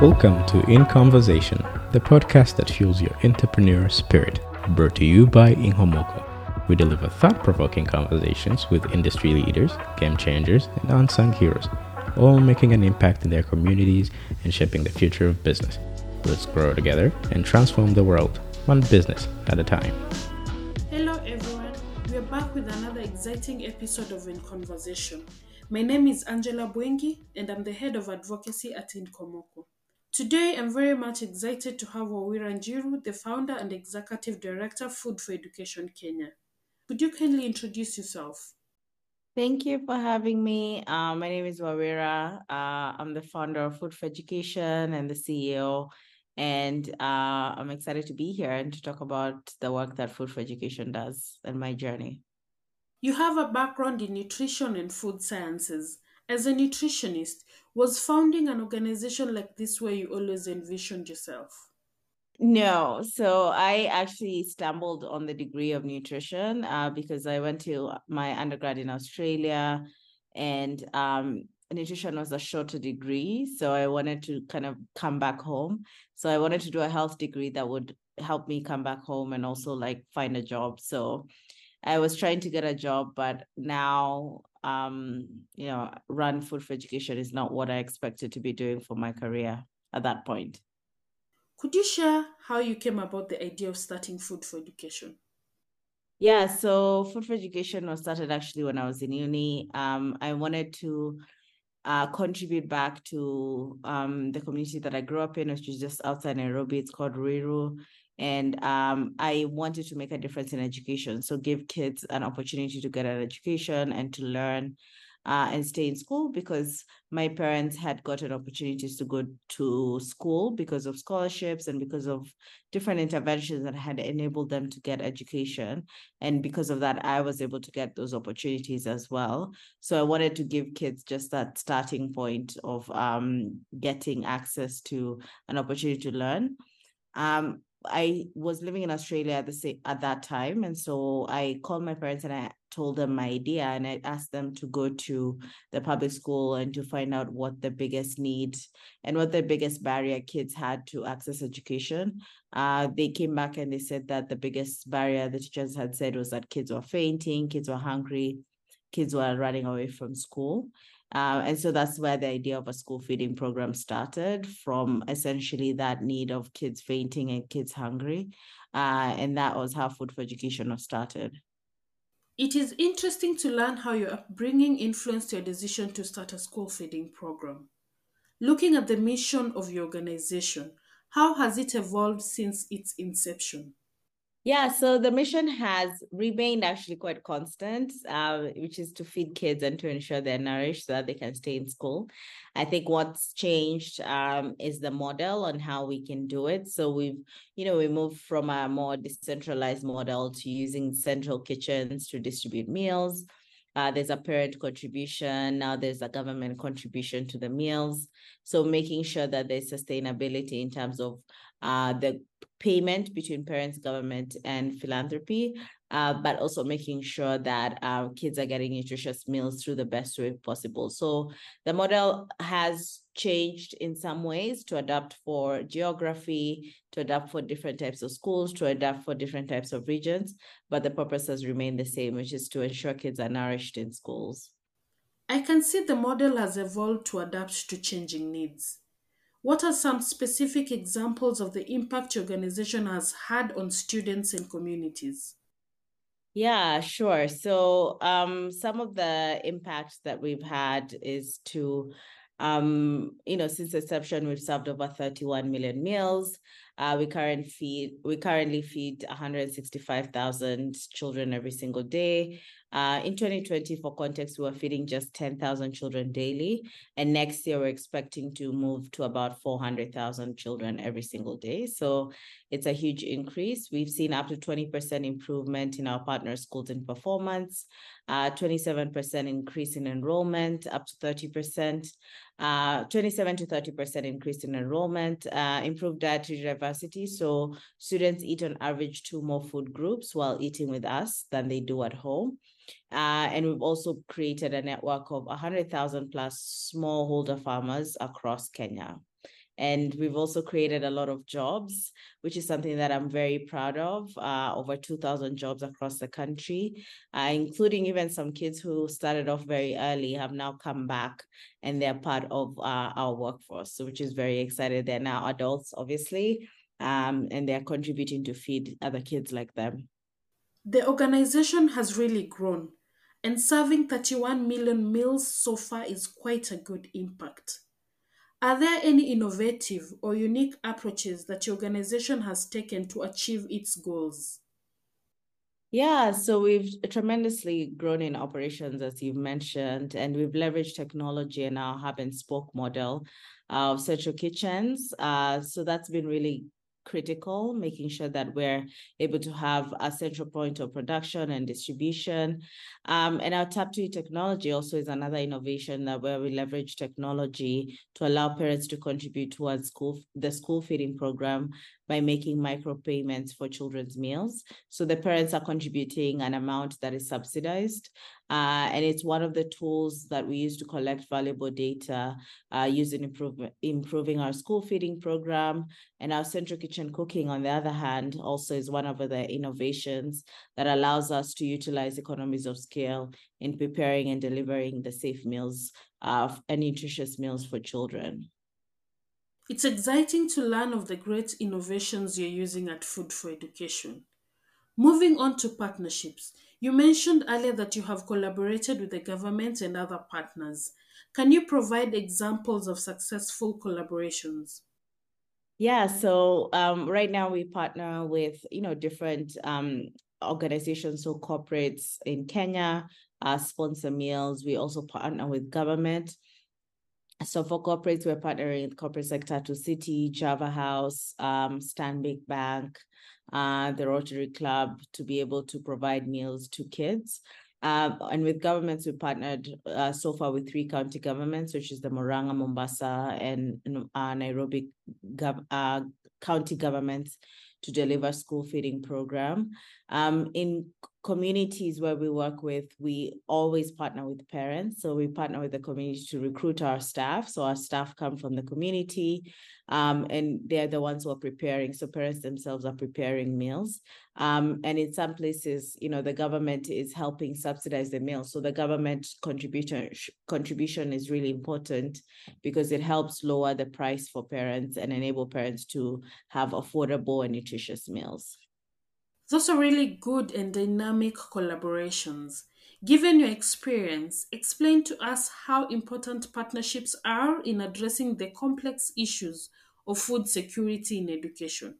Welcome to In Conversation, the podcast that fuels your entrepreneur spirit. Brought to you by Inkomoko. We deliver thought provoking conversations with industry leaders, game changers, and unsung heroes, all making an impact in their communities and shaping the future of business. Let's grow together and transform the world, one business at a time. Hello, everyone. We are back with another exciting episode of In Conversation. My name is Angela Bwengi, and I'm the head of advocacy at Inkomoko. Today, I'm very much excited to have Wawira Njiru, the founder and executive director, Food for Education Kenya. Could you kindly introduce yourself? Thank you for having me. Uh, my name is Wawira. Uh, I'm the founder of Food for Education and the CEO. And uh, I'm excited to be here and to talk about the work that Food for Education does and my journey. You have a background in nutrition and food sciences. As a nutritionist, was founding an organization like this where you always envisioned yourself? No, so I actually stumbled on the degree of nutrition uh, because I went to my undergrad in Australia and um, nutrition was a shorter degree. So I wanted to kind of come back home. So I wanted to do a health degree that would help me come back home and also like find a job. So I was trying to get a job, but now, um, you know, run food for education is not what I expected to be doing for my career at that point. Could you share how you came about the idea of starting Food for Education? Yeah, so Food for Education was started actually when I was in uni. Um, I wanted to uh, contribute back to um, the community that I grew up in, which is just outside Nairobi. It's called Ruiru. And um, I wanted to make a difference in education. So give kids an opportunity to get an education and to learn uh, and stay in school because my parents had gotten opportunities to go to school because of scholarships and because of different interventions that had enabled them to get education. And because of that, I was able to get those opportunities as well. So I wanted to give kids just that starting point of um, getting access to an opportunity to learn. Um, I was living in Australia at the at that time, and so I called my parents and I told them my idea, and I asked them to go to the public school and to find out what the biggest need and what the biggest barrier kids had to access education. Uh, they came back and they said that the biggest barrier the teachers had said was that kids were fainting, kids were hungry, kids were running away from school. Uh, and so that's where the idea of a school feeding program started from essentially that need of kids fainting and kids hungry. Uh, and that was how Food for Education was started. It is interesting to learn how your upbringing influenced your decision to start a school feeding program. Looking at the mission of your organization, how has it evolved since its inception? Yeah, so the mission has remained actually quite constant, uh, which is to feed kids and to ensure they're nourished so that they can stay in school. I think what's changed um, is the model on how we can do it. So we've, you know, we moved from a more decentralized model to using central kitchens to distribute meals. Uh, there's a parent contribution. Now there's a government contribution to the meals. So making sure that there's sustainability in terms of uh, the payment between parents, government, and philanthropy, uh, but also making sure that our kids are getting nutritious meals through the best way possible. So the model has changed in some ways to adapt for geography, to adapt for different types of schools, to adapt for different types of regions, but the purpose has remained the same, which is to ensure kids are nourished in schools. I can see the model has evolved to adapt to changing needs. What are some specific examples of the impact your organization has had on students and communities? Yeah, sure. So, um, some of the impacts that we've had is to, um, you know, since inception, we've served over 31 million meals. Uh, we currently feed we currently feed 165,000 children every single day. Uh, in 2020, for context, we were feeding just 10,000 children daily, and next year we're expecting to move to about 400,000 children every single day. So it's a huge increase. We've seen up to 20% improvement in our partner schools in performance, uh, 27% increase in enrollment, up to 30% uh, 27 to 30% increase in enrollment, uh, improved dietary diversity. So students eat on average two more food groups while eating with us than they do at home. Uh, and we've also created a network of 100,000 plus smallholder farmers across Kenya. And we've also created a lot of jobs, which is something that I'm very proud of. Uh, over 2,000 jobs across the country, uh, including even some kids who started off very early have now come back and they're part of uh, our workforce, which is very excited. They're now adults, obviously, um, and they're contributing to feed other kids like them. The organization has really grown, and serving 31 million meals so far is quite a good impact. Are there any innovative or unique approaches that your organization has taken to achieve its goals? Yeah, so we've tremendously grown in operations, as you've mentioned, and we've leveraged technology in our hub and spoke model of central kitchens. Uh, so that's been really critical, making sure that we're able to have a central point of production and distribution. Um, and our tap to technology also is another innovation that where we leverage technology to allow parents to contribute towards school the school feeding program by making micropayments for children's meals. So the parents are contributing an amount that is subsidized. Uh, and it's one of the tools that we use to collect valuable data uh, using improve, improving our school feeding program. And our central kitchen cooking, on the other hand, also is one of the innovations that allows us to utilize economies of scale in preparing and delivering the safe meals uh, and nutritious meals for children. It's exciting to learn of the great innovations you're using at Food for Education. Moving on to partnerships, you mentioned earlier that you have collaborated with the government and other partners. Can you provide examples of successful collaborations? Yeah, so um, right now we partner with you know different um, organizations, so corporates in Kenya uh, sponsor meals. We also partner with government. So for corporates, we're partnering with corporate sector to City, Java House, um, Stanbic Bank, uh, the Rotary Club to be able to provide meals to kids. Uh, and with governments, we partnered uh, so far with three county governments, which is the Murang'a, Mombasa, and uh, Nairobi gov- uh, county governments to deliver school feeding program. Um, in communities where we work with, we always partner with parents. So we partner with the community to recruit our staff. So our staff come from the community um, and they're the ones who are preparing. So parents themselves are preparing meals. Um, and in some places, you know, the government is helping subsidize the meals. So the government contribution contribution is really important because it helps lower the price for parents and enable parents to have affordable and nutritious meals. Those are really good and dynamic collaborations. Given your experience, explain to us how important partnerships are in addressing the complex issues of food security in education.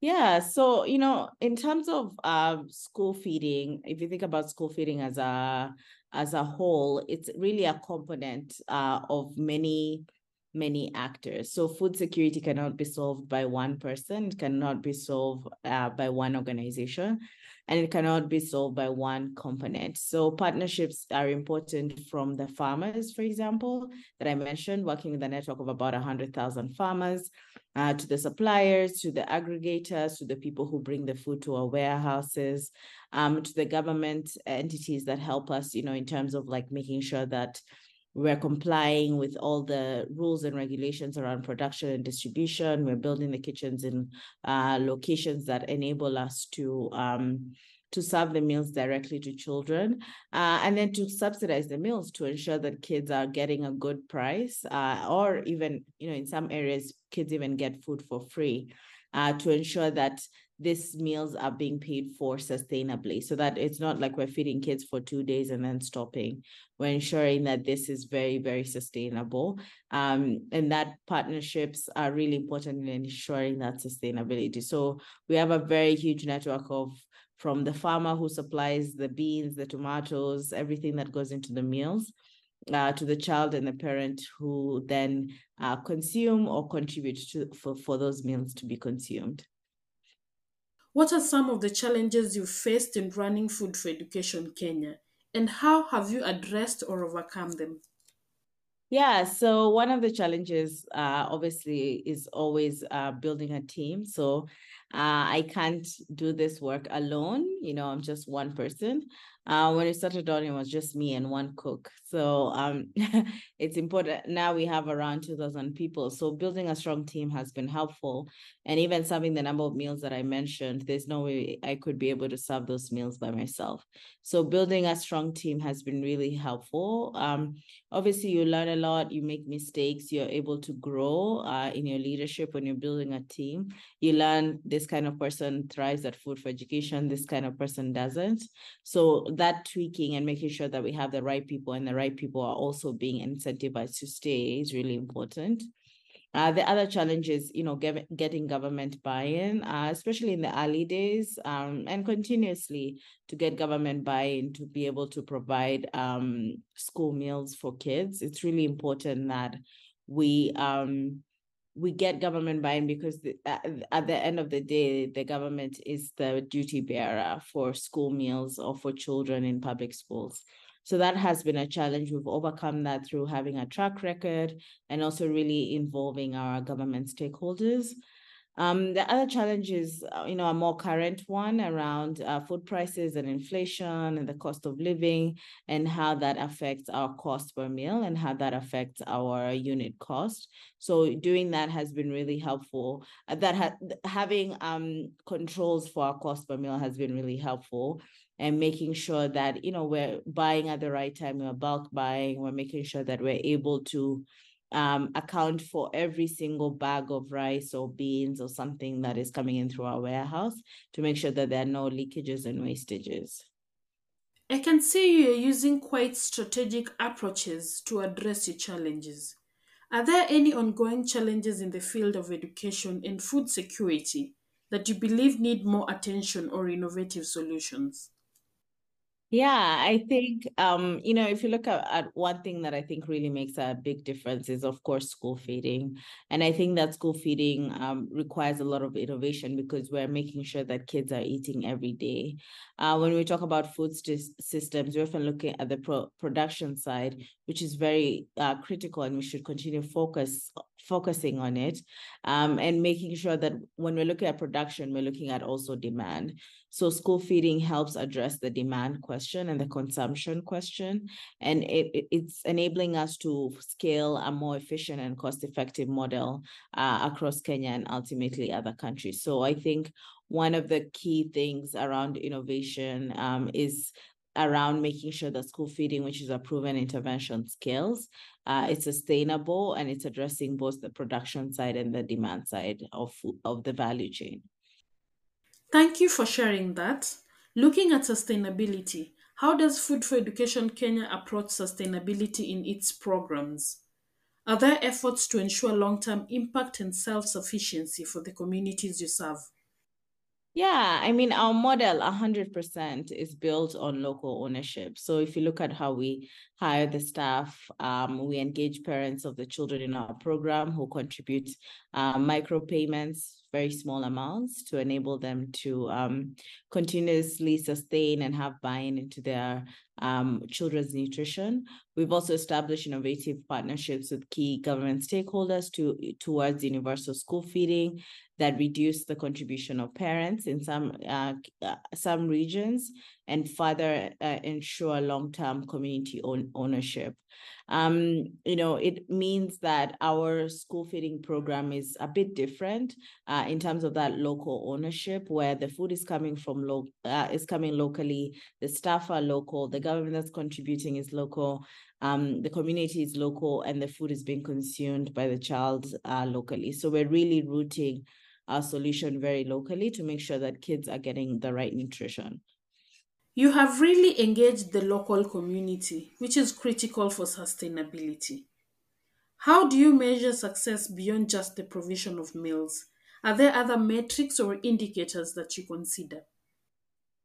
Yeah, so you know, in terms of uh, school feeding, if you think about school feeding as a as a whole, it's really a component uh, of many many actors. So food security cannot be solved by one person, it cannot be solved uh, by one organization, and it cannot be solved by one component. So partnerships are important from the farmers, for example, that I mentioned, working with a network of about 100,000 farmers, uh, to the suppliers, to the aggregators, to the people who bring the food to our warehouses, um, to the government entities that help us, you know, in terms of like making sure that we're complying with all the rules and regulations around production and distribution. We're building the kitchens in uh, locations that enable us to um, to serve the meals directly to children, uh, and then to subsidize the meals to ensure that kids are getting a good price, uh, or even you know in some areas kids even get food for free, uh, to ensure that these meals are being paid for sustainably so that it's not like we're feeding kids for two days and then stopping. We're ensuring that this is very very sustainable um, and that partnerships are really important in ensuring that sustainability. So we have a very huge network of from the farmer who supplies the beans the tomatoes everything that goes into the meals uh, to the child and the parent who then uh, consume or contribute to for, for those meals to be consumed what are some of the challenges you've faced in running Food for Education Kenya, and how have you addressed or overcome them? Yeah, so one of the challenges, uh, obviously, is always uh, building a team. So uh, I can't do this work alone. You know, I'm just one person. Uh, when it started on, it was just me and one cook. So um, it's important. Now we have around 2,000 people. So building a strong team has been helpful. And even serving the number of meals that I mentioned, there's no way I could be able to serve those meals by myself. So building a strong team has been really helpful. Um, obviously, you learn a lot, you make mistakes, you're able to grow uh, in your leadership when you're building a team. You learn this kind of person thrives at food for education, this kind of person doesn't. So that tweaking and making sure that we have the right people and the right people are also being incentivized to stay is really important. Uh, the other challenge is, you know, get, getting government buy-in, uh, especially in the early days, um, and continuously to get government buy-in to be able to provide um, school meals for kids. It's really important that we um, we get government buy-in because the, at the end of the day, the government is the duty bearer for school meals or for children in public schools. So that has been a challenge. We've overcome that through having a track record and also really involving our government stakeholders. Um, the other challenge is, uh, you know, a more current one around uh, food prices and inflation and the cost of living and how that affects our cost per meal and how that affects our unit cost. So doing that has been really helpful. Uh, that ha having um, controls for our cost per meal has been really helpful and making sure that, you know, we're buying at the right time, we're bulk buying, we're making sure that we're able to um, account for every single bag of rice or beans or something that is coming in through our warehouse to make sure that there are no leakages and wastages. I can see you're using quite strategic approaches to address your challenges. Are there any ongoing challenges in the field of education and food security that you believe need more attention or innovative solutions? Yeah, I think um, you know, if you look at, at one thing that I think really makes a big difference is of course school feeding. And I think that school feeding um, requires a lot of innovation because we're making sure that kids are eating every day. Uh, when we talk about food st- systems, we're often looking at the pro- production side, which is very uh, critical, and we should continue to focus focusing on it um, and making sure that when we're looking at production, we're looking at also demand. So school feeding helps address the demand question and the consumption question, and it, it's enabling us to scale a more efficient and cost-effective model uh, across Kenya and ultimately other countries. So I think one of the key things around innovation um, is around making sure that school feeding, which is a proven intervention, scales. Uh, it's sustainable and it's addressing both the production side and the demand side of, of the value chain. Thank you for sharing that. Looking at sustainability, how does Food for Education Kenya approach sustainability in its programs? Are there efforts to ensure long term impact and self sufficiency for the communities you serve? Yeah, I mean, our model 100% is built on local ownership. So if you look at how we hire the staff, um, we engage parents of the children in our program who contribute uh, micropayments, very small amounts to enable them to um, continuously sustain and have buy-in into their um, children's nutrition. We've also established innovative partnerships with key government stakeholders to towards universal school feeding that reduce the contribution of parents in some uh, uh, some regions and further uh, ensure long-term community own ownership. Um, you know, it means that our school feeding program is a bit different uh, in terms of that local ownership, where the food is coming from lo- uh, is coming locally, the staff are local, the government that's contributing is local, um, the community is local, and the food is being consumed by the child uh, locally. So we're really rooting our solution very locally to make sure that kids are getting the right nutrition. You have really engaged the local community, which is critical for sustainability. How do you measure success beyond just the provision of meals? Are there other metrics or indicators that you consider?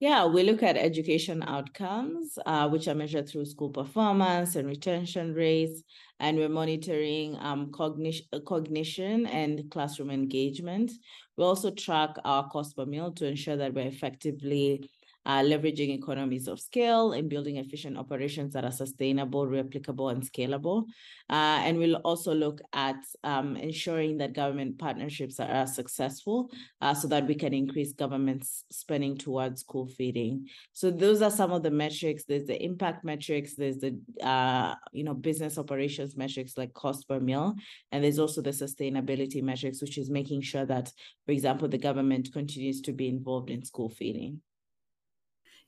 Yeah, we look at education outcomes, uh, which are measured through school performance and retention rates, and we're monitoring um, cognition, cognition and classroom engagement. We also track our cost per meal to ensure that we're effectively uh, leveraging economies of scale and building efficient operations that are sustainable, replicable, and scalable. Uh, and we'll also look at um, ensuring that government partnerships are, are successful uh, so that we can increase government spending towards school feeding. So those are some of the metrics. There's the impact metrics, there's the uh, you know business operations metrics like cost per meal, and there's also the sustainability metrics, which is making sure that, for example, the government continues to be involved in school feeding.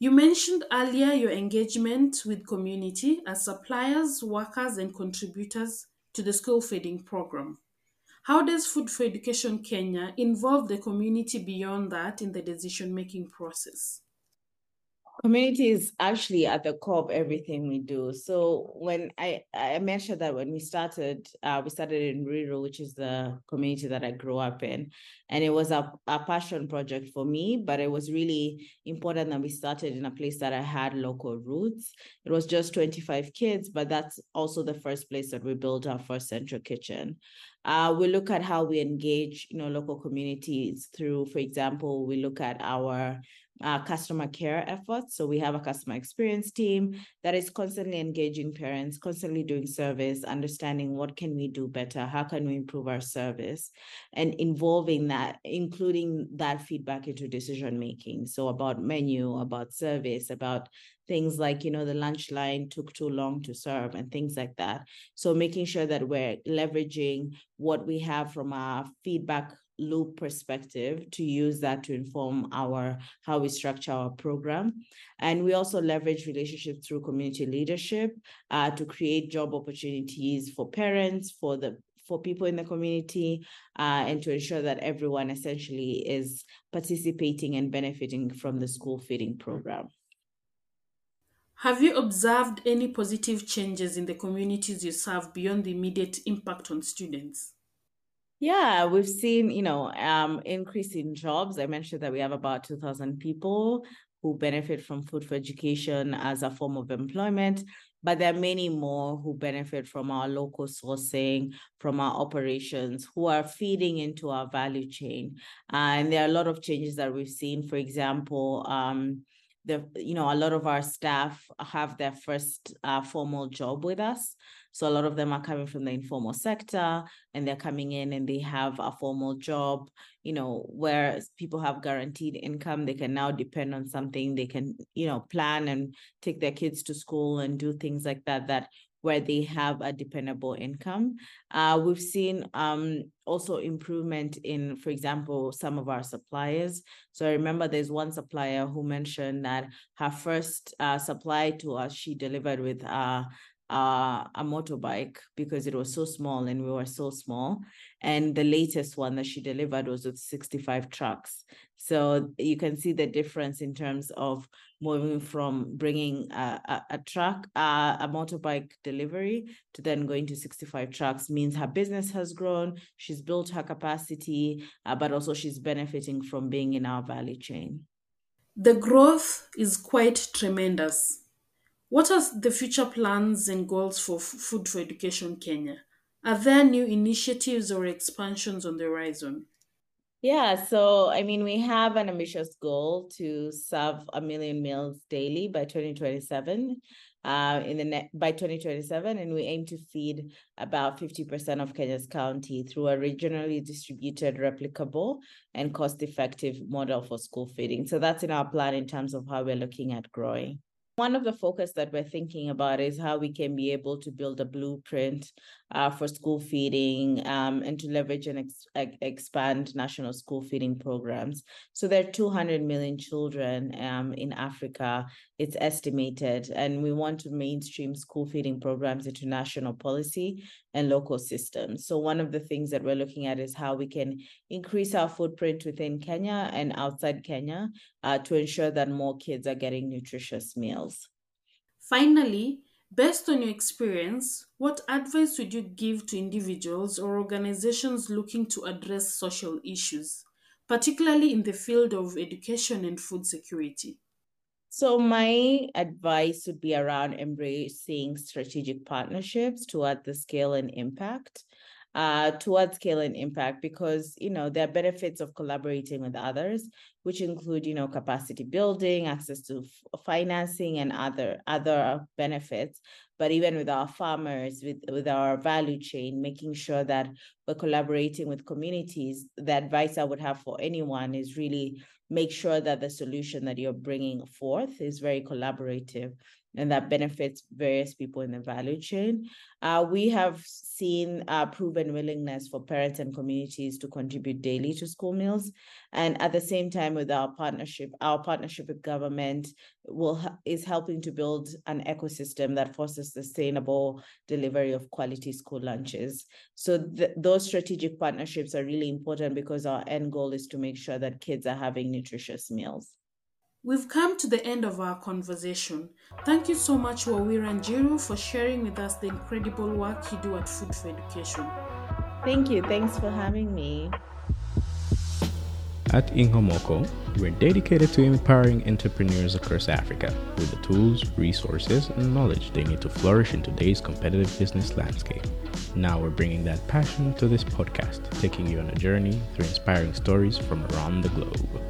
You mentioned earlier your engagement with community as suppliers, workers, and contributors to the school feeding program. How does Food for Education Kenya involve the community beyond that in the decision making process? Community is actually at the core of everything we do. So when I I mentioned that when we started, uh, we started in Ruiru, which is the community that I grew up in, and it was a, a passion project for me. But it was really important that we started in a place that I had local roots. It was just 25 kids, but that's also the first place that we built our first central kitchen. Uh, we look at how we engage, you know, local communities through, for example, we look at our uh, customer care efforts. So we have a customer experience team that is constantly engaging parents, constantly doing service, understanding what can we do better, how can we improve our service, and involving that, including that feedback into decision making. So about menu, about service, about things like you know the lunch line took too long to serve and things like that so making sure that we're leveraging what we have from our feedback loop perspective to use that to inform our how we structure our program. And we also leverage relationships through community leadership uh, to create job opportunities for parents for the for people in the community uh, and to ensure that everyone essentially is participating and benefiting from the school feeding program. Have you observed any positive changes in the communities you serve beyond the immediate impact on students yeah, we've seen, you know, um, increase in jobs. I mentioned that we have about 2,000 people who benefit from food for education as a form of employment, but there are many more who benefit from our local sourcing, from our operations, who are feeding into our value chain. And there are a lot of changes that we've seen. For example, um, the you know a lot of our staff have their first uh, formal job with us so a lot of them are coming from the informal sector and they're coming in and they have a formal job, you know, where people have guaranteed income. They can now depend on something. They can, you know, plan and take their kids to school and do things like that, that where they have a dependable income. Uh, we've seen um, also improvement in, for example, some of our suppliers. So I remember there's one supplier who mentioned that her first uh, supply to us, she delivered with uh, uh, a motorbike because it was so small and we were so small. And the latest one that she delivered was with 65 trucks. So you can see the difference in terms of moving from bringing a, a, a truck, uh, a motorbike delivery to then going to 65 trucks means her business has grown. She's built her capacity, uh, but also she's benefiting from being in our value chain. The growth is quite tremendous what are the future plans and goals for Food for Education Kenya? Are there new initiatives or expansions on the horizon? Yeah, so I mean, we have an ambitious goal to serve a million meals daily by 2027. Uh, in the net by 2027, and we aim to feed about 50% of Kenya's county through a regionally distributed, replicable, and cost-effective model for school feeding. So that's in our plan in terms of how we're looking at growing. One of the focus that we're thinking about is how we can be able to build a blueprint uh, for school feeding um, and to leverage and ex- expand national school feeding programs. So there are 200 million children um, in Africa, it's estimated, and we want to mainstream school feeding programs into national policy and local systems. So one of the things that we're looking at is how we can increase our footprint within Kenya and outside Kenya uh, to ensure that more kids are getting nutritious meals. Finally, based on your experience, what advice would you give to individuals or organizations looking to address social issues, particularly in the field of education and food security? So my advice would be around embracing strategic partnerships to add the scale and impact. Uh, towards scale and impact because you know there are benefits of collaborating with others which include you know capacity building access to f- financing and other other benefits. But even with our farmers with with our value chain making sure that we're collaborating with communities the advice i would have for anyone is really make sure that the solution that you're bringing forth is very collaborative and that benefits various people in the value chain. Uh, we have seen uh, proven willingness for parents and communities to contribute daily to school meals, and at the same time, with our partnership, our partnership with government will is helping to build an ecosystem that fosters sustainable delivery of quality school lunches. So th- those strategic partnerships are really important because our end goal is to make sure that kids are having nutritious meals. We've come to the end of our conversation. Thank you so much, Wawira Njiru, for sharing with us the incredible work you do at Food for Education. Thank you. Thanks for having me. At Inkomoko, we're dedicated to empowering entrepreneurs across Africa with the tools, resources, and knowledge they need to flourish in today's competitive business landscape. Now we're bringing that passion to this podcast, taking you on a journey through inspiring stories from around the globe.